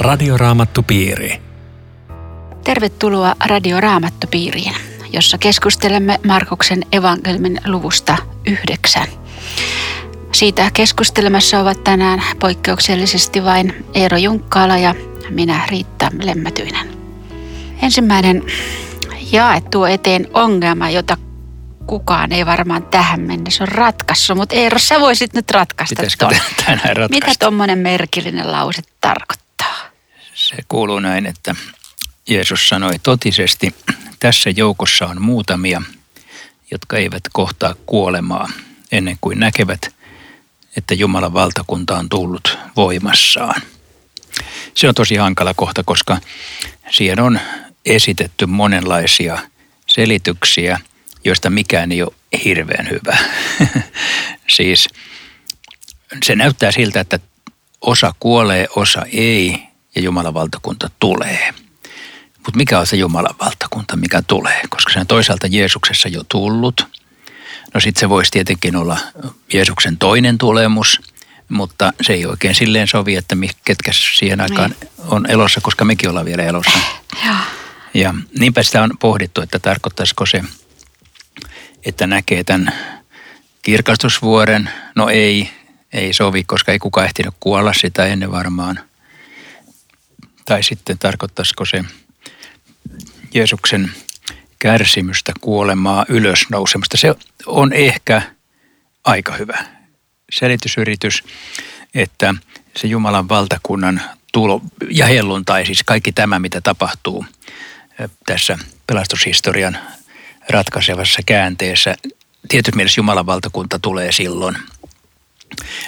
Radioraamattupiiri. Tervetuloa Radioraamattupiiriin, jossa keskustelemme Markuksen evankelmin luvusta yhdeksän. Siitä keskustelemassa ovat tänään poikkeuksellisesti vain Eero Junkkaala ja minä Riitta Lemmätyinen. Ensimmäinen jae tuo eteen ongelma, jota kukaan ei varmaan tähän mennessä ole ratkaissut, mutta Eero, sä voisit nyt ratkaista Pitäisikö tänään ratkaista? Mitä tuommoinen merkillinen lause tarkoittaa? Se kuuluu näin, että Jeesus sanoi totisesti, tässä joukossa on muutamia, jotka eivät kohtaa kuolemaa ennen kuin näkevät, että Jumalan valtakunta on tullut voimassaan. Se on tosi hankala kohta, koska siihen on esitetty monenlaisia selityksiä, joista mikään ei ole hirveän hyvä. siis se näyttää siltä, että osa kuolee, osa ei ja Jumalan valtakunta tulee. Mutta mikä on se Jumalan valtakunta, mikä tulee? Koska se on toisaalta Jeesuksessa jo tullut. No sitten se voisi tietenkin olla Jeesuksen toinen tulemus, mutta se ei oikein silleen sovi, että ketkä siihen aikaan on elossa, koska mekin ollaan vielä elossa. Joo. Ja niinpä sitä on pohdittu, että tarkoittaisiko se, että näkee tämän kirkastusvuoren. No ei, ei sovi, koska ei kukaan ehtinyt kuolla sitä ennen varmaan. Tai sitten tarkoittaisiko se Jeesuksen kärsimystä, kuolemaa, ylösnousemusta. Se on ehkä aika hyvä selitysyritys, että se Jumalan valtakunnan tulo ja helluntai, siis kaikki tämä, mitä tapahtuu tässä pelastushistorian ratkaisevassa käänteessä. Tietysti mielessä Jumalan valtakunta tulee silloin,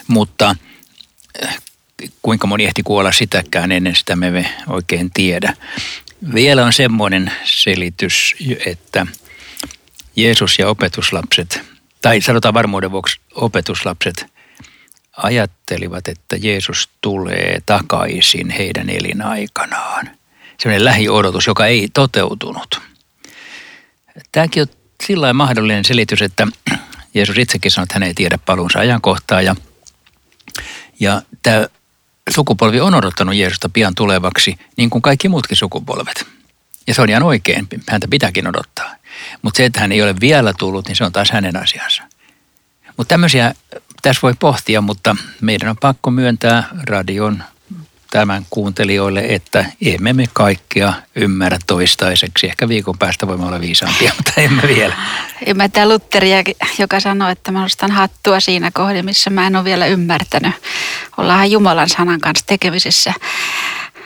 mutta kuinka moni ehti kuolla sitäkään ennen sitä me emme oikein tiedä. Vielä on semmoinen selitys, että Jeesus ja opetuslapset, tai sanotaan varmuuden vuoksi opetuslapset, ajattelivat, että Jeesus tulee takaisin heidän elinaikanaan. Sellainen lähiodotus, joka ei toteutunut. Tämäkin on sillä mahdollinen selitys, että Jeesus itsekin sanoi, että hän ei tiedä paluunsa ajankohtaa. Ja, ja tämä sukupolvi on odottanut Jeesusta pian tulevaksi, niin kuin kaikki muutkin sukupolvet. Ja se on ihan oikein, häntä pitääkin odottaa. Mutta se, että hän ei ole vielä tullut, niin se on taas hänen asiansa. Mutta tämmöisiä tässä voi pohtia, mutta meidän on pakko myöntää radion tämän kuuntelijoille, että emme me kaikkia ymmärrä toistaiseksi. Ehkä viikon päästä voimme olla viisaampia, mutta emme vielä. Ymmärtää Lutteria, joka sanoi, että mä nostan hattua siinä kohdassa, missä mä en ole vielä ymmärtänyt. Ollaan Jumalan sanan kanssa tekemisissä.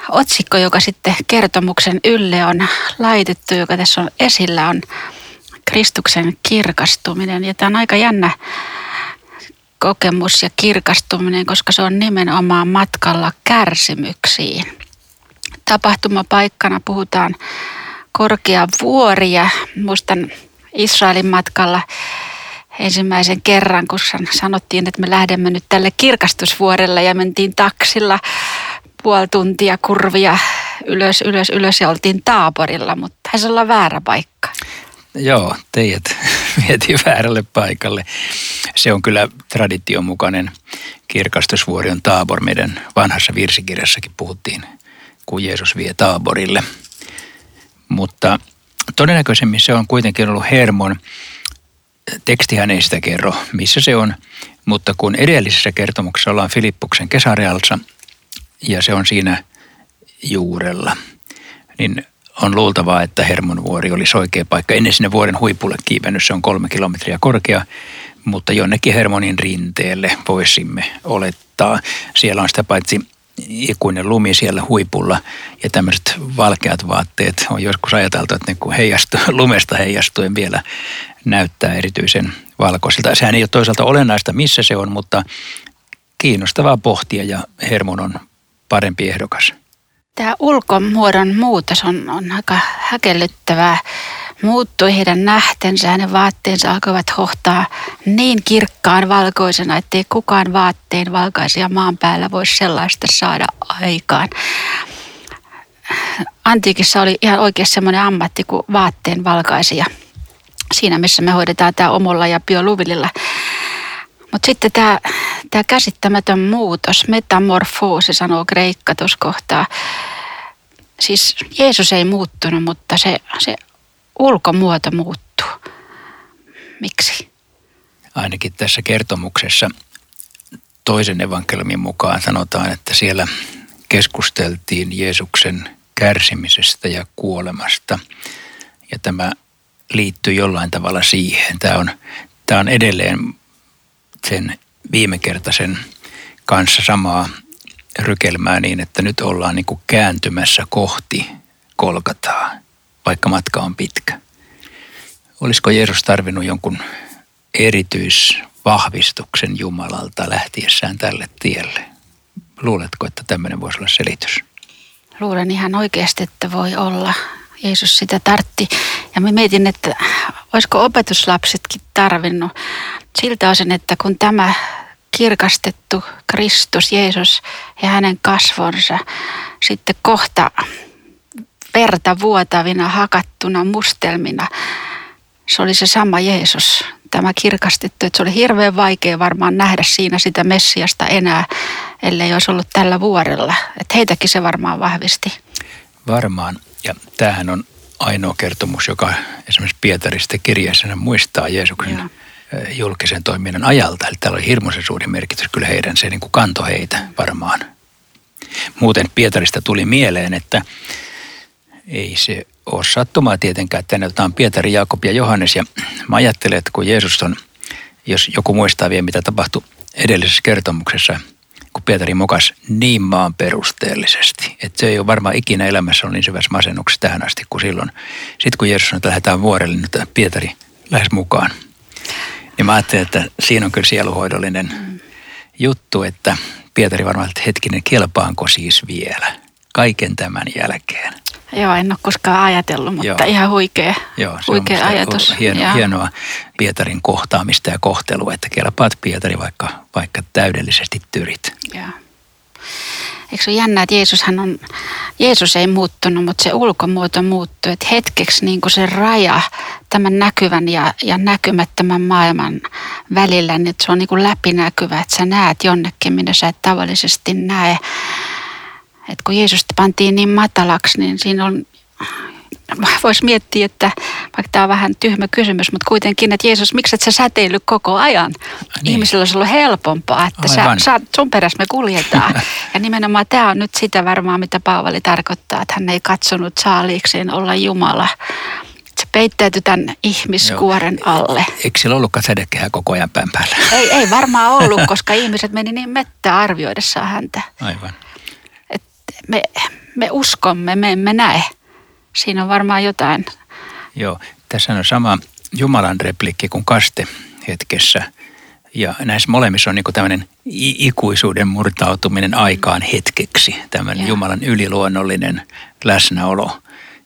Otsikko, joka sitten kertomuksen ylle on laitettu, joka tässä on esillä, on Kristuksen kirkastuminen. Ja tämä on aika jännä kokemus ja kirkastuminen, koska se on nimenomaan matkalla kärsimyksiin. Tapahtumapaikkana puhutaan korkea vuori ja muistan Israelin matkalla ensimmäisen kerran, kun sanottiin, että me lähdemme nyt tälle kirkastusvuorelle ja mentiin taksilla puoli tuntia kurvia ylös, ylös, ylös ja oltiin Taaporilla, mutta taisi olla väärä paikka. Joo, teidät vietiin väärälle paikalle. Se on kyllä tradition mukainen kirkastusvuori on Taabor. Meidän vanhassa virsikirjassakin puhuttiin, kun Jeesus vie Taaborille. Mutta todennäköisemmin se on kuitenkin ollut Hermon. Tekstihän ei sitä kerro, missä se on, mutta kun edellisessä kertomuksessa ollaan Filippuksen kesarealsa ja se on siinä juurella, niin on luultavaa, että Hermon vuori olisi oikea paikka. Ennen sinne vuoden huipulle kiivennyt, se on kolme kilometriä korkea, mutta jonnekin Hermonin rinteelle voisimme olettaa. Siellä on sitä paitsi ikuinen lumi siellä huipulla ja tämmöiset valkeat vaatteet on joskus ajateltu, että ne kun heijastuu, lumesta heijastuen vielä näyttää erityisen valkoisilta. Sehän ei ole toisaalta olennaista, missä se on, mutta kiinnostavaa pohtia ja Hermon on parempi ehdokas. Tämä ulkomuodon muutos on, on aika häkellyttävää. Muuttui heidän nähtensä, hänen vaatteensa alkoivat hohtaa niin kirkkaan valkoisena, ettei kukaan vaatteen valkaisia maan päällä voisi sellaista saada aikaan. Antiikissa oli ihan oikein semmoinen ammatti kuin vaatteen valkaisija. Siinä, missä me hoidetaan tämä omolla ja bioluvillilla. Mutta sitten tämä, tämä käsittämätön muutos, metamorfoosi sanoo kreikka tuossa kohtaa. Siis Jeesus ei muuttunut, mutta se, se ulkomuoto muuttuu. Miksi? Ainakin tässä kertomuksessa toisen evankeliumin mukaan sanotaan, että siellä keskusteltiin Jeesuksen kärsimisestä ja kuolemasta. Ja tämä liittyy jollain tavalla siihen. Tämä on, tämä on edelleen sen viimekertaisen kanssa samaa rykelmää niin, että nyt ollaan niin kuin kääntymässä kohti kolkataa, vaikka matka on pitkä. Olisiko Jeesus tarvinnut jonkun erityisvahvistuksen Jumalalta lähtiessään tälle tielle? Luuletko, että tämmöinen voisi olla selitys? Luulen ihan oikeasti, että voi olla. Jeesus sitä tartti. Ja mä mietin, että olisiko opetuslapsetkin tarvinnut siltä osin, että kun tämä kirkastettu Kristus, Jeesus ja hänen kasvonsa sitten kohta verta vuotavina, hakattuna mustelmina, se oli se sama Jeesus, tämä kirkastettu, että se oli hirveän vaikea varmaan nähdä siinä sitä Messiasta enää, ellei olisi ollut tällä vuorella. Että heitäkin se varmaan vahvisti. Varmaan. Ja tämähän on ainoa kertomus, joka esimerkiksi Pietarista kirjeessä muistaa Jeesuksen Joo. julkisen toiminnan ajalta. Eli täällä oli hirmuisen suuri merkitys kyllä heidän, se niin kuin kanto heitä varmaan. Muuten Pietarista tuli mieleen, että ei se ole sattumaa tietenkään, että tänne otetaan Pietari, Jaakob ja Johannes. Ja mä ajattelen, että kun Jeesus on, jos joku muistaa vielä mitä tapahtui edellisessä kertomuksessa, kun Pietari mokas niin maan perusteellisesti, että se ei ole varmaan ikinä elämässä ollut niin syvässä masennuksessa tähän asti kuin silloin. Sitten kun Jeesus sanoi, että lähdetään vuorelle, niin Pietari lähes mukaan. Niin mä ajattelin, että siinä on kyllä sieluhoidollinen mm. juttu, että Pietari varmaan, että hetkinen, kelpaanko siis vielä kaiken tämän jälkeen. Joo, en ole koskaan ajatellut, mutta Joo. ihan huikea, Joo, se huikea on ajatus. Hieno, hienoa Pietarin kohtaamista ja kohtelua, että kelpaat Pietari vaikka, vaikka täydellisesti tyrit. Joo. Eikö se ole jännä, että Jeesushan on, Jeesus ei muuttunut, mutta se ulkomuoto muuttui. Että hetkeksi niin kuin se raja tämän näkyvän ja, ja näkymättömän maailman välillä, niin että se on niin kuin läpinäkyvä, että sä näet jonnekin, minne sä et tavallisesti näe. Et kun Jeesus pantiin niin matalaksi, niin siinä on voisi miettiä, että vaikka tämä on vähän tyhmä kysymys, mutta kuitenkin, että Jeesus, miksi et sä säteily koko ajan? Niin. Ihmisillä olisi ollut helpompaa, että sä, sä, sun perässä me kuljetaan. ja nimenomaan tämä on nyt sitä varmaan, mitä Paavali tarkoittaa, että hän ei katsonut saaliikseen olla Jumala. Se peittäytyi tämän ihmiskuoren Joo. alle. Eikö sillä ollutkaan sädekehä koko ajan pään päällä? Ei, ei varmaan ollut, koska ihmiset meni niin mettä arvioidessaan häntä. Aivan me, me uskomme, me emme näe. Siinä on varmaan jotain. Joo, tässä on sama Jumalan replikki kuin kaste hetkessä. Ja näissä molemmissa on niin tämmöinen ikuisuuden murtautuminen aikaan hetkeksi. Tämmöinen ja. Jumalan yliluonnollinen läsnäolo,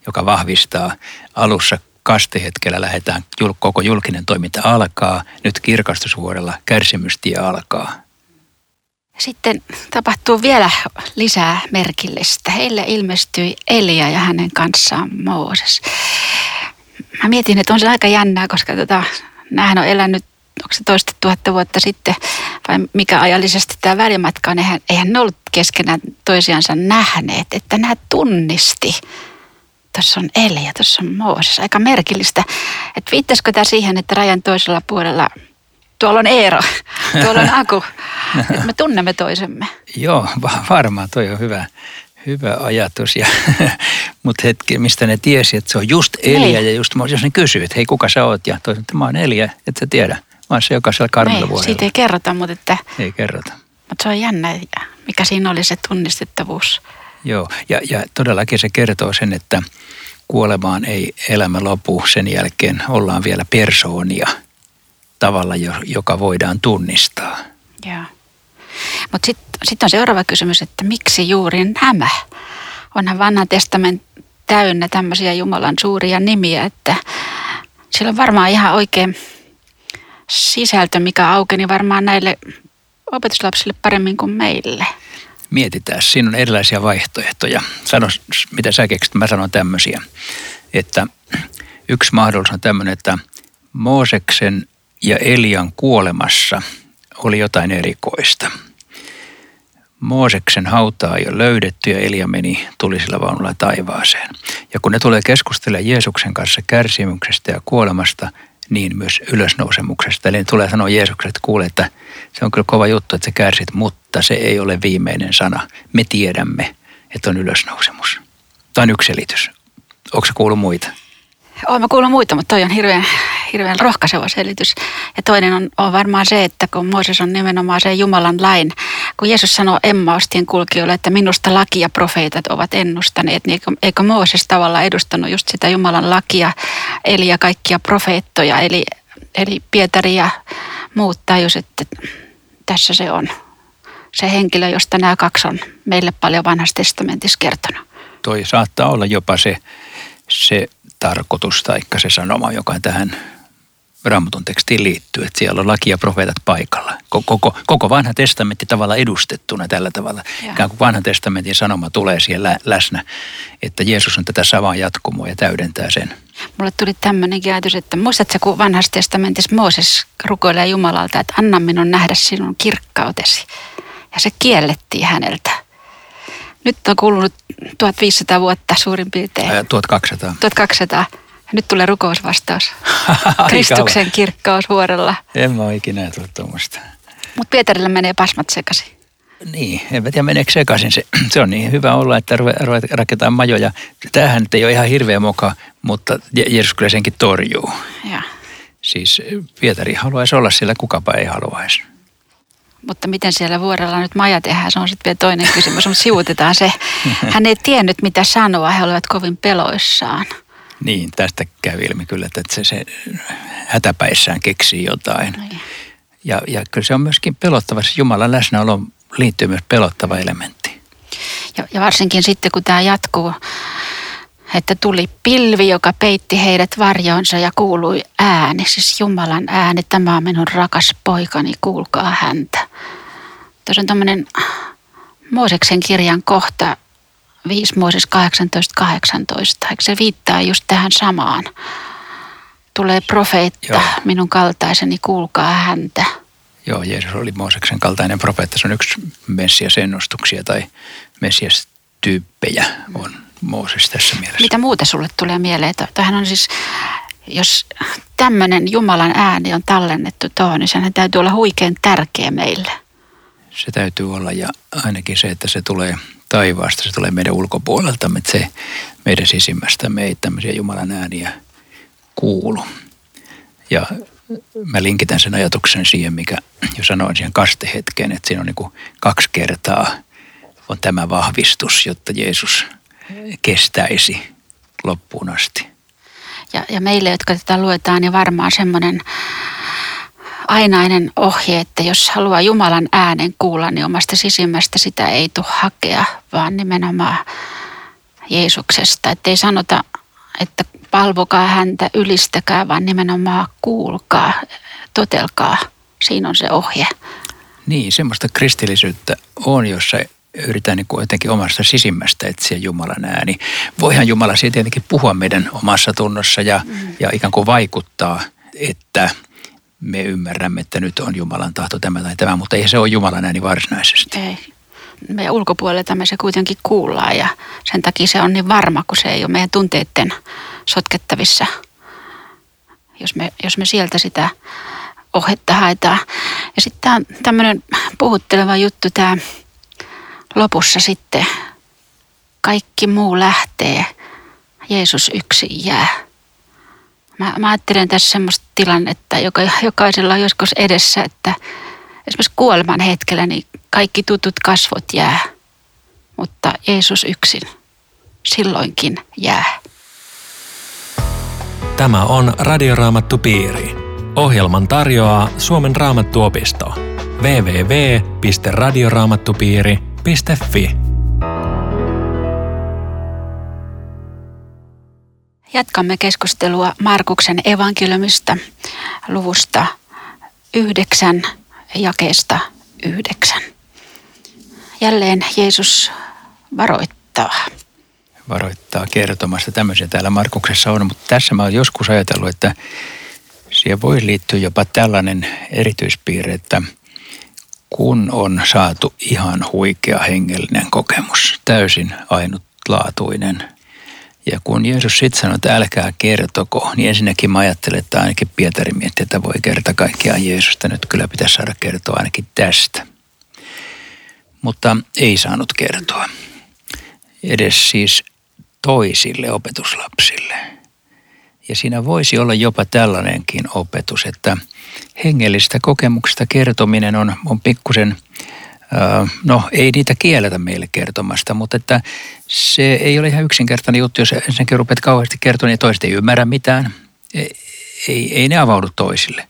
joka vahvistaa alussa kastehetkellä lähdetään, koko julkinen toiminta alkaa, nyt kirkastusvuodella kärsimystie alkaa. Sitten tapahtuu vielä lisää merkillistä. Heille ilmestyi Elia ja hänen kanssaan Mooses. Mä mietin, että on se aika jännää, koska tota, näähän on elänyt, onko se toista tuhatta vuotta sitten, vai mikä ajallisesti tämä välimatka on, eihän, eihän ne ollut keskenään toisiansa nähneet, että nämä tunnisti. Tuossa on Elia, tuossa on Mooses. Aika merkillistä. Että viittaisiko tämä siihen, että rajan toisella puolella – tuolla on Eero, tuolla on Aku, että me tunnemme toisemme. Joo, varmaan toi on hyvä, hyvä ajatus. Ja, mutta hetki, mistä ne tiesi, että se on just Elia niin. ja just, jos ne kysyy, että hei kuka sä oot ja toisaalta, että mä oon Elia, et sä tiedä. Mä oon se jokaisella karmilla niin, Siitä ei kerrota, mutta että... Ei kerrota. Mutta se on jännä, mikä siinä oli se tunnistettavuus. Joo, ja, ja todellakin se kertoo sen, että kuolemaan ei elämä lopu. Sen jälkeen ollaan vielä persoonia – tavalla, joka voidaan tunnistaa. Joo. Mutta sitten sit on seuraava kysymys, että miksi juuri nämä? Onhan vanha testament täynnä tämmöisiä Jumalan suuria nimiä, että sillä on varmaan ihan oikein sisältö, mikä aukeni varmaan näille opetuslapsille paremmin kuin meille. Mietitään, siinä on erilaisia vaihtoehtoja. Sano, mitä sä keksit, mä sanon tämmöisiä. Että yksi mahdollisuus on tämmöinen, että Mooseksen ja Elian kuolemassa oli jotain erikoista. Mooseksen hautaa jo löydetty ja Elia meni tulisella vaunulla taivaaseen. Ja kun ne tulee keskustelemaan Jeesuksen kanssa kärsimyksestä ja kuolemasta, niin myös ylösnousemuksesta. Eli ne tulee sanoa Jeesukselle, että kuule, että se on kyllä kova juttu, että sä kärsit, mutta se ei ole viimeinen sana. Me tiedämme, että on ylösnousemus. Tämä on yksi selitys. Onko se kuullut muita? Olen kuullut muita, mutta toi on hirveän, hirveän rohkaiseva selitys. Ja toinen on, on varmaan se, että kun Mooses on nimenomaan se Jumalan lain, kun Jeesus sanoo Emmaustien kulkijoille, että minusta laki ja profeetat ovat ennustaneet, niin eikö, eikö Mooses tavallaan edustanut just sitä Jumalan lakia, eli ja kaikkia profeettoja, eli, eli Pietari ja muut tajus, että tässä se on se henkilö, josta nämä kaksi on meille paljon vanhassa testamentissa kertonut. Toi saattaa olla jopa se, se tarkoitus tai se sanoma, joka tähän Raamatun tekstiin liittyy, että siellä on laki ja profeetat paikalla. Koko, koko vanha testamentti tavalla edustettuna tällä tavalla. Ja. Ikään kuin vanhan testamentin sanoma tulee siellä läsnä, että Jeesus on tätä samaa jatkumoa ja täydentää sen. Mulle tuli tämmöinenkin ajatus, että muistatko kun vanhassa testamentissa Mooses rukoilee Jumalalta, että anna minun nähdä sinun kirkkautesi. Ja se kiellettiin häneltä. Nyt on kulunut 1500 vuotta suurin piirtein. Ää, 1200. 1200. Nyt tulee rukousvastaus. Kristuksen kirkkaus vuorella. En mä ole ikinä ajatellut tuommoista. Mutta Pietarilla menee pasmat sekaisin. Niin, en tiedä meneekö sekaisin. Se, se on niin hyvä olla, että rakentaa majoja. Tämähän ei ole ihan hirveä moka, mutta Jeesus kyllä senkin torjuu. Ja. Siis Pietari haluaisi olla siellä, kukapa ei haluaisi. Mutta miten siellä vuorella nyt maja tehdään, se on sitten vielä toinen kysymys, mutta sivutetaan se. Hän ei tiennyt mitä sanoa, he olivat kovin peloissaan. Niin, tästä käy ilmi kyllä, että se, se hätäpäissään keksii jotain. Niin. Ja, ja kyllä se on myöskin pelottava, se Jumalan läsnäolo liittyy myös pelottava elementti. Ja, ja varsinkin sitten kun tämä jatkuu, että tuli pilvi, joka peitti heidät varjoonsa ja kuului ääni, siis Jumalan ääni, tämä on minun rakas poikani, kuulkaa häntä. Tuossa on tämmöinen Mooseksen kirjan kohta 5 Mooses 18, 18. Eikö se viittaa just tähän samaan? Tulee profeetta, Joo. minun kaltaiseni, kuulkaa häntä. Joo, Jeesus oli Mooseksen kaltainen profeetta. Se on yksi Messias-ennustuksia tai Messias-tyyppejä on Mooses tässä mielessä. Mitä muuta sulle tulee mieleen? Tähän on siis, jos tämmöinen Jumalan ääni on tallennettu tuohon, niin sehän täytyy olla huikean tärkeä meille. Se täytyy olla ja ainakin se, että se tulee taivaasta, se tulee meidän ulkopuolelta, että se meidän sisimmästä me ei tämmöisiä Jumalan ääniä kuulu. Ja mä linkitän sen ajatuksen siihen, mikä jo sanoin siihen kastehetkeen, että siinä on niin kaksi kertaa on tämä vahvistus, jotta Jeesus kestäisi loppuun asti. Ja, ja meille, jotka tätä luetaan, niin varmaan semmoinen ainainen ohje, että jos haluaa Jumalan äänen kuulla, niin omasta sisimmästä sitä ei tule hakea, vaan nimenomaan Jeesuksesta. Että ei sanota, että palvokaa häntä, ylistäkää, vaan nimenomaan kuulkaa, totelkaa. Siinä on se ohje. Niin, semmoista kristillisyyttä on, jossa yritetään niin kuin jotenkin omasta sisimmästä etsiä Jumalan ääni. Voihan Jumala siitä tietenkin puhua meidän omassa tunnossa ja, mm. ja ikään kuin vaikuttaa, että – me ymmärrämme, että nyt on Jumalan tahto tämä tai tämä, mutta ei se ole Jumalan ääni varsinaisesti. Ei. Meidän ulkopuolelta me se kuitenkin kuullaan ja sen takia se on niin varma, kun se ei ole meidän tunteiden sotkettavissa, jos me, jos me sieltä sitä ohetta haetaan. Ja sitten tämä on tämmöinen puhutteleva juttu tämä lopussa sitten. Kaikki muu lähtee, Jeesus yksin jää. Mä, mä ajattelen tässä semmoista tilannetta, joka jokaisella on joskus edessä, että esimerkiksi kuoleman hetkellä niin kaikki tutut kasvot jää, mutta Jeesus yksin silloinkin jää. Tämä on Radioraamattu Piiri. Ohjelman tarjoaa Suomen raamattuopisto. www.radioraamattupiiri.fi Jatkamme keskustelua Markuksen evankeliumista luvusta yhdeksän jakeesta yhdeksän. Jälleen Jeesus varoittaa. Varoittaa kertomasta. Tämmöisiä täällä Markuksessa on, mutta tässä mä oon joskus ajatellut, että siihen voi liittyä jopa tällainen erityispiirre, että kun on saatu ihan huikea hengellinen kokemus, täysin ainutlaatuinen. Ja kun Jeesus sitten sanoi, että älkää kertoko, niin ensinnäkin mä ajattelen, että ainakin Pietari mietti, että voi kerta kaikkiaan Jeesusta. Nyt kyllä pitäisi saada kertoa ainakin tästä. Mutta ei saanut kertoa. Edes siis toisille opetuslapsille. Ja siinä voisi olla jopa tällainenkin opetus, että hengellistä kokemuksista kertominen on, on pikkusen, no ei niitä kielletä meille kertomasta, mutta että se ei ole ihan yksinkertainen juttu, jos ensinnäkin rupeat kauheasti kertomaan ja toiset ei ymmärrä mitään. Ei, ei, ne avaudu toisille.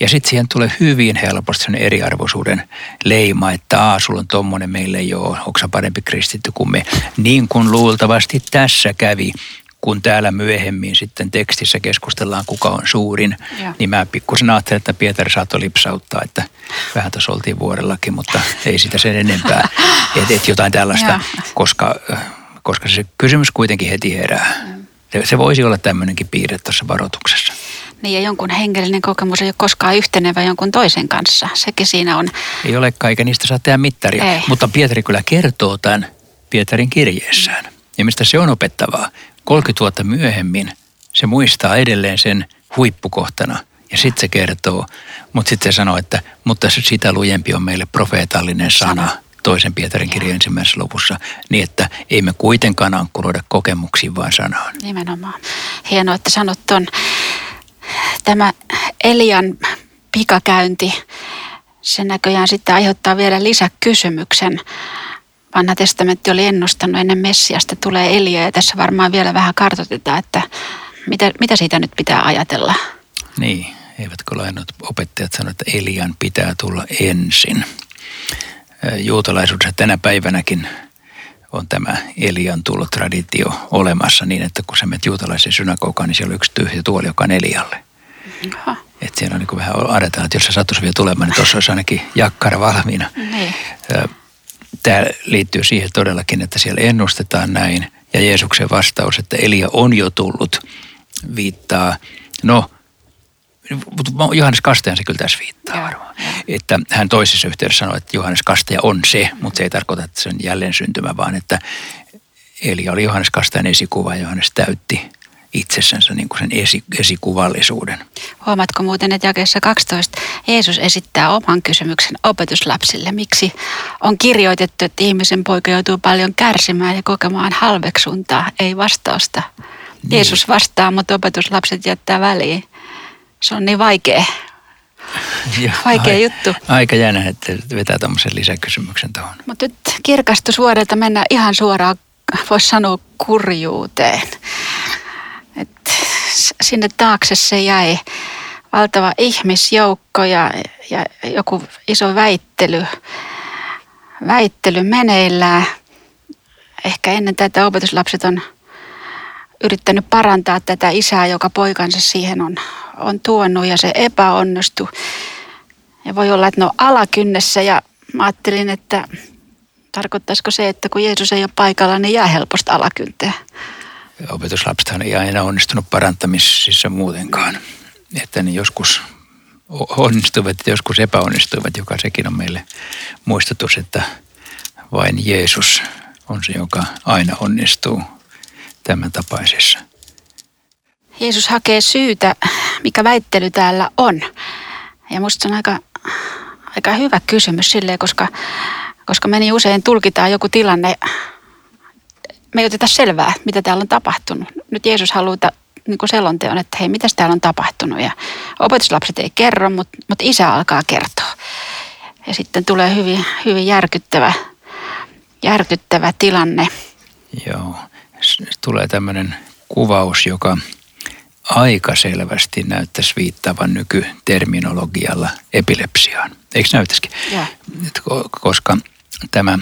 Ja sitten siihen tulee hyvin helposti sen eriarvoisuuden leima, että aa, sulla on tommonen, meille ei ole, onko parempi kristitty kuin me. Niin kuin luultavasti tässä kävi, kun täällä myöhemmin sitten tekstissä keskustellaan, kuka on suurin, ja. niin mä pikkusen ajattelin, että Pietari saattoi lipsauttaa, että vähän tuossa oltiin vuorellakin, mutta ei sitä sen enempää, että et jotain tällaista, koska, koska se kysymys kuitenkin heti herää. Se, se voisi olla tämmöinenkin piirre tuossa varoituksessa. Niin ja jonkun hengellinen kokemus ei ole koskaan yhtenevä jonkun toisen kanssa. Sekin siinä on. Ei ole kaiken niistä saa tehdä mittaria. Ei. Mutta Pietari kyllä kertoo tämän Pietarin kirjeessään. Ja mistä se on opettavaa. 30 vuotta myöhemmin se muistaa edelleen sen huippukohtana. Ja sitten se kertoo, mutta sitten se sanoo, että mutta sitä lujempi on meille profeetallinen sana. toisen Pietarin kirjan ensimmäisessä lopussa, niin että ei me kuitenkaan ankkuroida kokemuksiin, vaan sanaan. Nimenomaan. Hienoa, että sanot ton tämä Elian pikakäynti, se näköjään sitten aiheuttaa vielä lisäkysymyksen. Vanha testamentti oli ennustanut ennen Messiasta tulee Elia ja tässä varmaan vielä vähän kartoitetaan, että mitä, mitä siitä nyt pitää ajatella. Niin, eivätkö lainat opettajat sano, että Elian pitää tulla ensin. Juutalaisuudessa tänä päivänäkin on tämä Elian tullut traditio olemassa niin, että kun sä menet juutalaisen synagogaan, niin siellä on yksi tyhjä tuoli, joka on Elialle. Että siellä on niin vähän adetaan, että jos se sattuisi vielä tulemaan, niin tuossa olisi ainakin jakkara valmiina. Niin. Tämä liittyy siihen todellakin, että siellä ennustetaan näin. Ja Jeesuksen vastaus, että Elia on jo tullut, viittaa, no mutta Johannes Kastajan se kyllä tässä viittaa varmaan. Että hän toisessa yhteydessä sanoi, että Johannes Kastaja on se, mutta se ei tarkoita, että se on jälleen syntymä, vaan että Eli oli Johannes Kastajan esikuva ja Johannes täytti itsessänsä niin kuin sen esi, esikuvallisuuden. Huomaatko muuten, että jakeessa 12 Jeesus esittää oman kysymyksen opetuslapsille. Miksi on kirjoitettu, että ihmisen poika joutuu paljon kärsimään ja kokemaan halveksuntaa, ei vastausta. Niin. Jeesus vastaa, mutta opetuslapset jättää väliin. Se on niin vaikea. Joo, vaikea ai, juttu. Aika jännä, että vetää tuommoisen lisäkysymyksen tuohon. Mutta nyt kirkastusvuodelta mennään ihan suoraan, voisi sanoa, kurjuuteen. Sinne taakse se jäi valtava ihmisjoukko ja, ja joku iso väittely, väittely meneillään. Ehkä ennen tätä opetuslapset on yrittänyt parantaa tätä isää, joka poikansa siihen on, on tuonut ja se epäonnistui. Ja voi olla, että ne on alakynnessä ja mä ajattelin, että tarkoittaisiko se, että kun Jeesus ei ole paikalla, niin jää helposti alakynteen. Opetuslapsethan ei aina onnistunut parantamisissa muutenkaan. Että ne joskus onnistuivat ja joskus epäonnistuivat, joka sekin on meille muistutus, että vain Jeesus on se, joka aina onnistuu tämän tapaisessa. Jeesus hakee syytä, mikä väittely täällä on. Ja musta on aika, aika hyvä kysymys silleen, koska, koska me niin usein tulkitaan joku tilanne. Me ei oteta selvää, mitä täällä on tapahtunut. Nyt Jeesus haluaa niin kuin selonteon, että hei, mitä täällä on tapahtunut. Ja opetuslapset ei kerro, mutta, mutta isä alkaa kertoa. Ja sitten tulee hyvin, hyvin järkyttävä, järkyttävä tilanne. Joo tulee tämmöinen kuvaus, joka aika selvästi näyttäisi viittaavan nykyterminologialla epilepsiaan. Eikö näyttäisikin? Koska tämä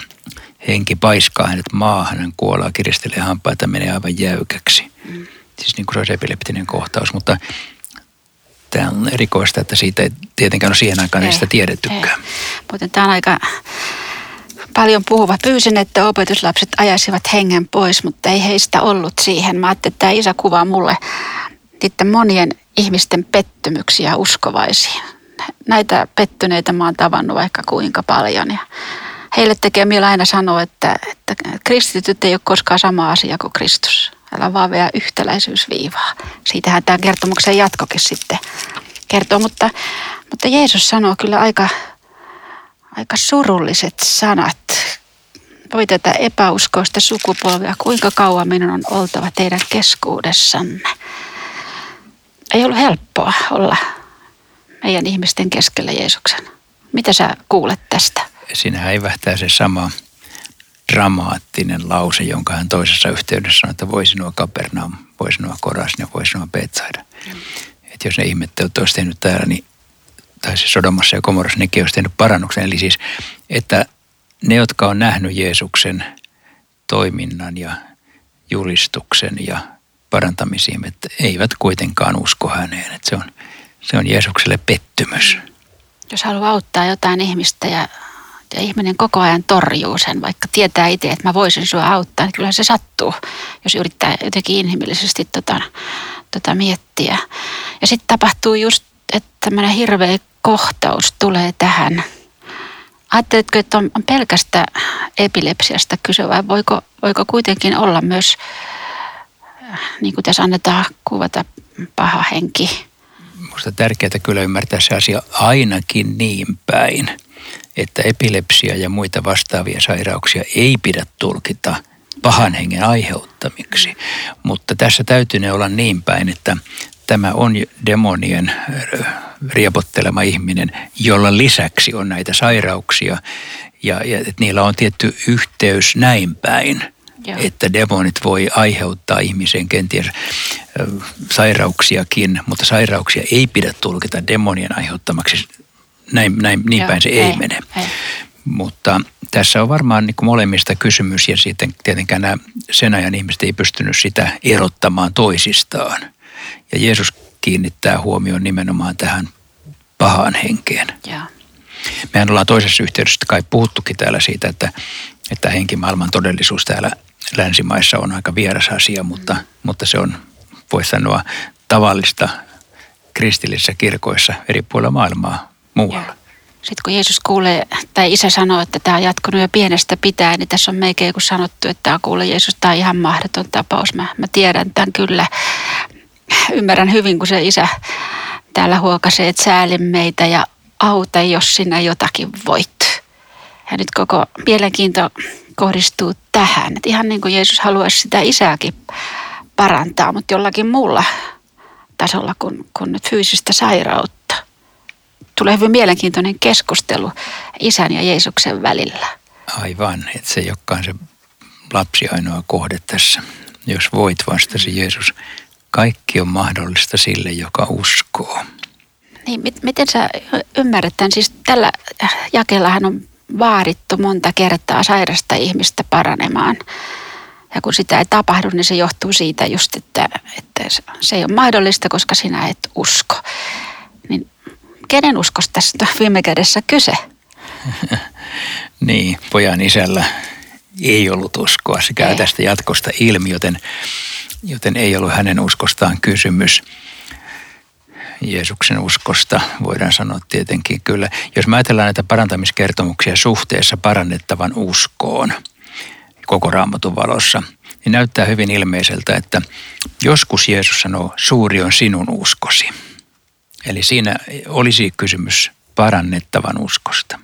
henki paiskaa hänet maahan, hän kuolaa, kiristelee hampaita, menee aivan jäykäksi. Mm. Siis niin kuin se olisi epileptinen kohtaus, mutta tämä on erikoista, että siitä ei tietenkään ole siihen aikaan ei, sitä tiedettykään. Mutta tämä on aika paljon puhuva. Pyysin, että opetuslapset ajaisivat hengen pois, mutta ei heistä ollut siihen. Mä ajattelin, että tämä isä kuvaa mulle sitten monien ihmisten pettymyksiä uskovaisiin. näitä pettyneitä mä oon tavannut vaikka kuinka paljon. Ja heille tekee mieli aina sanoa, että, että kristityt ei ole koskaan sama asia kuin Kristus. Älä vaan vielä yhtäläisyysviivaa. Siitähän tämä kertomuksen jatkokin sitten kertoo. Mutta, mutta Jeesus sanoo kyllä aika, aika surulliset sanat. Voi tätä epäuskoista sukupolvia, kuinka kauan minun on oltava teidän keskuudessanne. Ei ollut helppoa olla meidän ihmisten keskellä Jeesuksen. Mitä sä kuulet tästä? Siinä häivähtää se sama dramaattinen lause, jonka hän toisessa yhteydessä sanoi, että voi sinua Kapernaum, voi sinua Korasin ja voi sinua Betsaida. Mm. Että jos ne ihmettelut olisi tehnyt täällä, niin, tai siis Sodomassa ja Komorassa, nekin olisi tehnyt parannuksen. Eli siis, että ne, jotka on nähnyt Jeesuksen toiminnan ja julistuksen ja parantamisiin, että eivät kuitenkaan usko häneen. Että se on, se on Jeesukselle pettymys. Jos haluaa auttaa jotain ihmistä ja, ja ihminen koko ajan torjuu sen, vaikka tietää itse, että mä voisin sua auttaa, niin kyllä se sattuu, jos yrittää jotenkin inhimillisesti tota, tota miettiä. Ja sitten tapahtuu just, että tämmöinen hirveä kohtaus tulee tähän. Ajatteletko, että on, pelkästä epilepsiasta kyse vai voiko, voiko kuitenkin olla myös, niin kuin tässä annetaan kuvata, paha henki? Minusta tärkeää kyllä ymmärtää se asia ainakin niin päin, että epilepsia ja muita vastaavia sairauksia ei pidä tulkita pahan hengen aiheuttamiksi. Mutta tässä täytyy ne olla niin päin, että tämä on demonien riepottelema ihminen, jolla lisäksi on näitä sairauksia ja, ja että niillä on tietty yhteys näin päin – Joo. että demonit voi aiheuttaa ihmiseen kenties sairauksiakin, mutta sairauksia ei pidä tulkita demonien aiheuttamaksi. Näin, näin, niin Joo, päin se ei, ei mene. Ei. Mutta tässä on varmaan niin kuin molemmista kysymys ja sitten tietenkään nämä sen ajan ihmiset ei pystynyt sitä erottamaan toisistaan. Ja Jeesus kiinnittää huomioon nimenomaan tähän pahaan henkeen. Joo. Mehän ollaan toisessa yhteydessä kai puhuttukin täällä siitä, että, että henkimaailman todellisuus täällä länsimaissa on aika vieras asia, mutta, mm. mutta se on, voisi sanoa, tavallista kristillisissä kirkoissa eri puolilla maailmaa muualla. Sitten kun Jeesus kuulee, tai isä sanoo, että tämä on jatkunut jo pienestä pitäen, niin tässä on melkein kun sanottu, että tämä kuulee Jeesus, tämä on ihan mahdoton tapaus. Mä, mä tiedän tämän kyllä. Ymmärrän hyvin, kun se isä täällä huokasee, että sääli meitä ja auta, jos sinä jotakin voit. Ja nyt koko mielenkiinto kohdistuu tähän. Että ihan niin kuin Jeesus haluaisi sitä isääkin parantaa, mutta jollakin muulla tasolla kuin, kuin nyt fyysistä sairautta. Tulee hyvin mielenkiintoinen keskustelu isän ja Jeesuksen välillä. Aivan, että se joka on se lapsi ainoa kohde tässä. Jos voit, vastasi Jeesus, kaikki on mahdollista sille, joka uskoo. Niin, miten sä ymmärrät tämän? Siis tällä jakellahan on vaadittu monta kertaa sairasta ihmistä paranemaan. Ja kun sitä ei tapahdu, niin se johtuu siitä just, että, että se ei ole mahdollista, koska sinä et usko. Niin kenen uskosta tässä on viime kädessä kyse? niin, pojan isällä ei ollut uskoa. Se käy ei. tästä jatkosta ilmi, joten, joten ei ollut hänen uskostaan kysymys. Jeesuksen uskosta, voidaan sanoa tietenkin kyllä. Jos mä ajatellaan näitä parantamiskertomuksia suhteessa parannettavan uskoon koko raamatun valossa, niin näyttää hyvin ilmeiseltä, että joskus Jeesus sanoo, suuri on sinun uskosi. Eli siinä olisi kysymys parannettavan uskosta.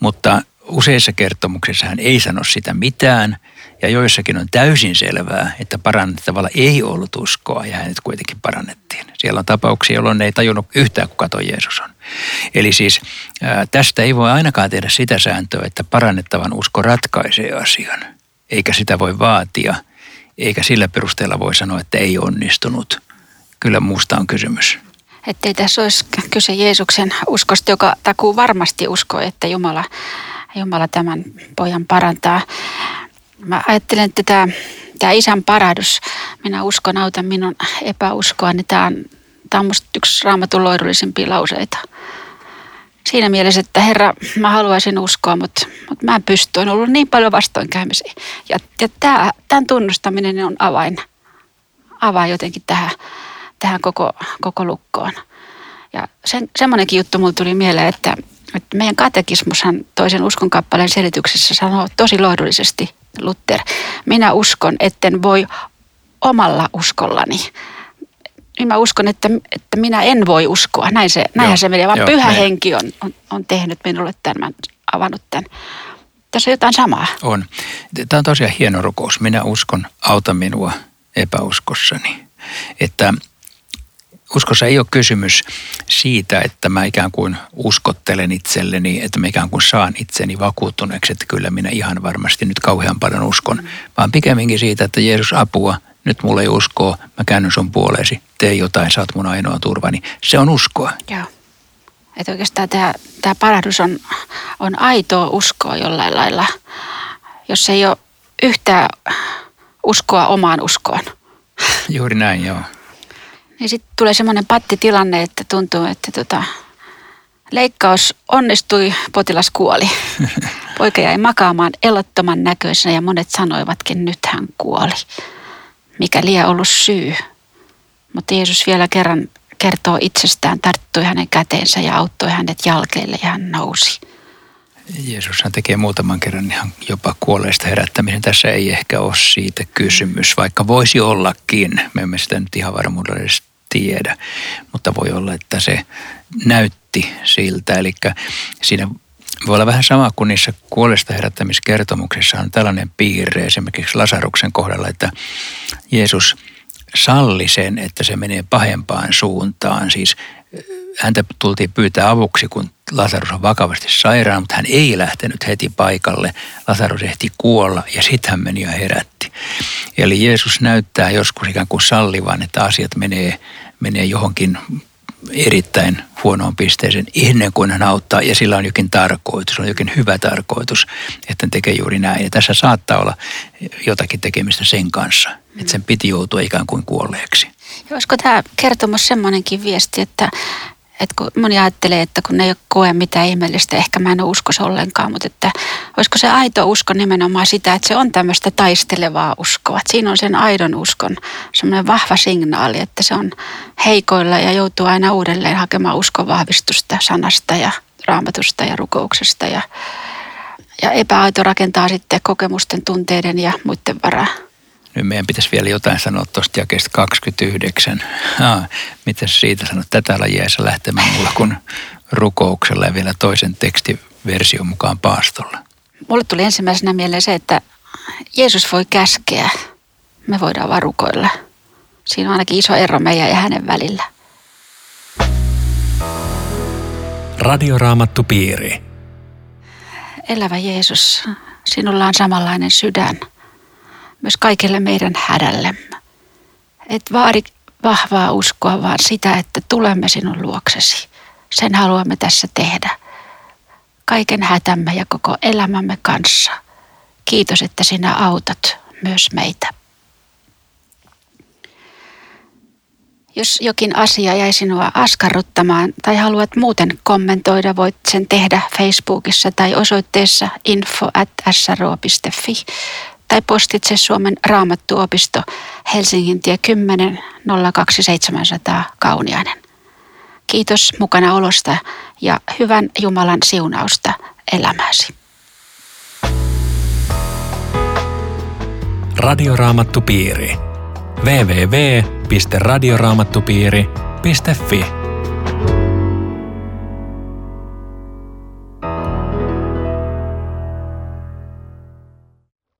Mutta useissa kertomuksissa hän ei sano sitä mitään – ja joissakin on täysin selvää, että parannettavalla ei ollut uskoa ja hänet kuitenkin parannettiin. Siellä on tapauksia, jolloin ei tajunnut yhtään, kuka tuo Jeesus on. Eli siis ää, tästä ei voi ainakaan tehdä sitä sääntöä, että parannettavan usko ratkaisee asian. Eikä sitä voi vaatia, eikä sillä perusteella voi sanoa, että ei onnistunut. Kyllä muusta on kysymys. Että ei tässä olisi kyse Jeesuksen uskosta, joka takuu varmasti uskoo, että Jumala, Jumala tämän pojan parantaa. Mä ajattelen, että tämä, tämä isän parahdus, minä uskon, auta minun epäuskoa, niin tämä on, tämä on musta yksi raamatun loidullisimpia lauseita. Siinä mielessä, että Herra, mä haluaisin uskoa, mutta, mutta mä en pysty. On ollut niin paljon vastoinkäymisiä. Ja, ja tämä, tämän tunnustaminen on avain, avain jotenkin tähän, tähän koko, koko lukkoon. Ja sen, semmoinenkin juttu mulle tuli mieleen, että, että meidän katekismushan toisen uskon kappaleen selityksessä sanoo tosi lohdullisesti Luther, minä uskon, etten voi omalla uskollani. Niin mä uskon, että, että minä en voi uskoa. Näin se, näinhän se menee, vaan joo, pyhä me... henki on, on, on tehnyt minulle tämän, avannut tämän. Tässä on jotain samaa. On. Tämä on tosiaan hieno rukous. Minä uskon, auta minua epäuskossani. Että uskossa ei ole kysymys siitä, että mä ikään kuin uskottelen itselleni, että mä ikään kuin saan itseni vakuuttuneeksi, että kyllä minä ihan varmasti nyt kauhean paljon uskon, mm. vaan pikemminkin siitä, että Jeesus apua, nyt mulle ei uskoa, mä käännyn sun puoleesi, tee jotain, sä oot mun ainoa turvani. Se on uskoa. Joo. Että oikeastaan tämä, tämä parahdus on, on aitoa uskoa jollain lailla, jos ei ole yhtään uskoa omaan uskoon. Juuri näin, joo. Niin sitten tulee semmoinen pattitilanne, että tuntuu, että tota, leikkaus onnistui, potilas kuoli. Poika jäi makaamaan elottoman näköisenä ja monet sanoivatkin, nyt hän kuoli. Mikä liian ollut syy. Mutta Jeesus vielä kerran kertoo itsestään, tarttui hänen käteensä ja auttoi hänet jalkeille ja hän nousi. Jeesushan tekee muutaman kerran ihan jopa kuolleista herättäminen. Tässä ei ehkä ole siitä kysymys, vaikka voisi ollakin. Me emme sitä nyt ihan varmuudella edes tiedä, mutta voi olla, että se näytti siltä. Eli siinä voi olla vähän sama kuin niissä kuolesta herättämiskertomuksissa on tällainen piirre esimerkiksi Lasaruksen kohdalla, että Jeesus salli sen, että se menee pahempaan suuntaan. Siis häntä tultiin pyytää avuksi, kun Lasarus on vakavasti sairaan, mutta hän ei lähtenyt heti paikalle. Lasarus ehti kuolla ja sitten hän meni ja herätti. Eli Jeesus näyttää joskus ikään kuin sallivan, että asiat menee, menee johonkin erittäin huonoon pisteeseen ennen kuin hän auttaa ja sillä on jokin tarkoitus, on jokin hyvä tarkoitus, että hän tekee juuri näin. Ja tässä saattaa olla jotakin tekemistä sen kanssa, että sen piti joutua ikään kuin kuolleeksi. Olisiko tämä kertomus semmoinenkin viesti, että, että kun moni ajattelee, että kun ei koe mitään ihmeellistä, ehkä mä en ole uskos ollenkaan, mutta että olisiko se aito usko nimenomaan sitä, että se on tämmöistä taistelevaa uskoa. Että siinä on sen aidon uskon semmoinen vahva signaali, että se on heikoilla ja joutuu aina uudelleen hakemaan uskon vahvistusta sanasta ja raamatusta ja rukouksesta ja, ja epäaito rakentaa sitten kokemusten, tunteiden ja muiden varaa. Nyt meidän pitäisi vielä jotain sanoa tuosta jakeesta 29. Ah, mitä siitä sanot? Tätä jäissä lähtemään mulla kun rukouksella ja vielä toisen tekstiversion mukaan paastolla. Mulle tuli ensimmäisenä mieleen se, että Jeesus voi käskeä. Me voidaan varukoilla. Siinä on ainakin iso ero meidän ja hänen välillä. Radioraamattu piiri. Elävä Jeesus, sinulla on samanlainen sydän – myös kaikille meidän hädällemme. Et vaadi vahvaa uskoa, vaan sitä, että tulemme sinun luoksesi. Sen haluamme tässä tehdä. Kaiken hätämme ja koko elämämme kanssa. Kiitos, että sinä autat myös meitä. Jos jokin asia jäi sinua askarruttamaan tai haluat muuten kommentoida, voit sen tehdä Facebookissa tai osoitteessa info at sro.fi tai postitse Suomen raamattuopisto Helsingin tie 10 02700 Kauniainen. Kiitos mukana olosta ja hyvän Jumalan siunausta elämäsi. Radioraamattupiiri. www.radioraamattupiiri.fi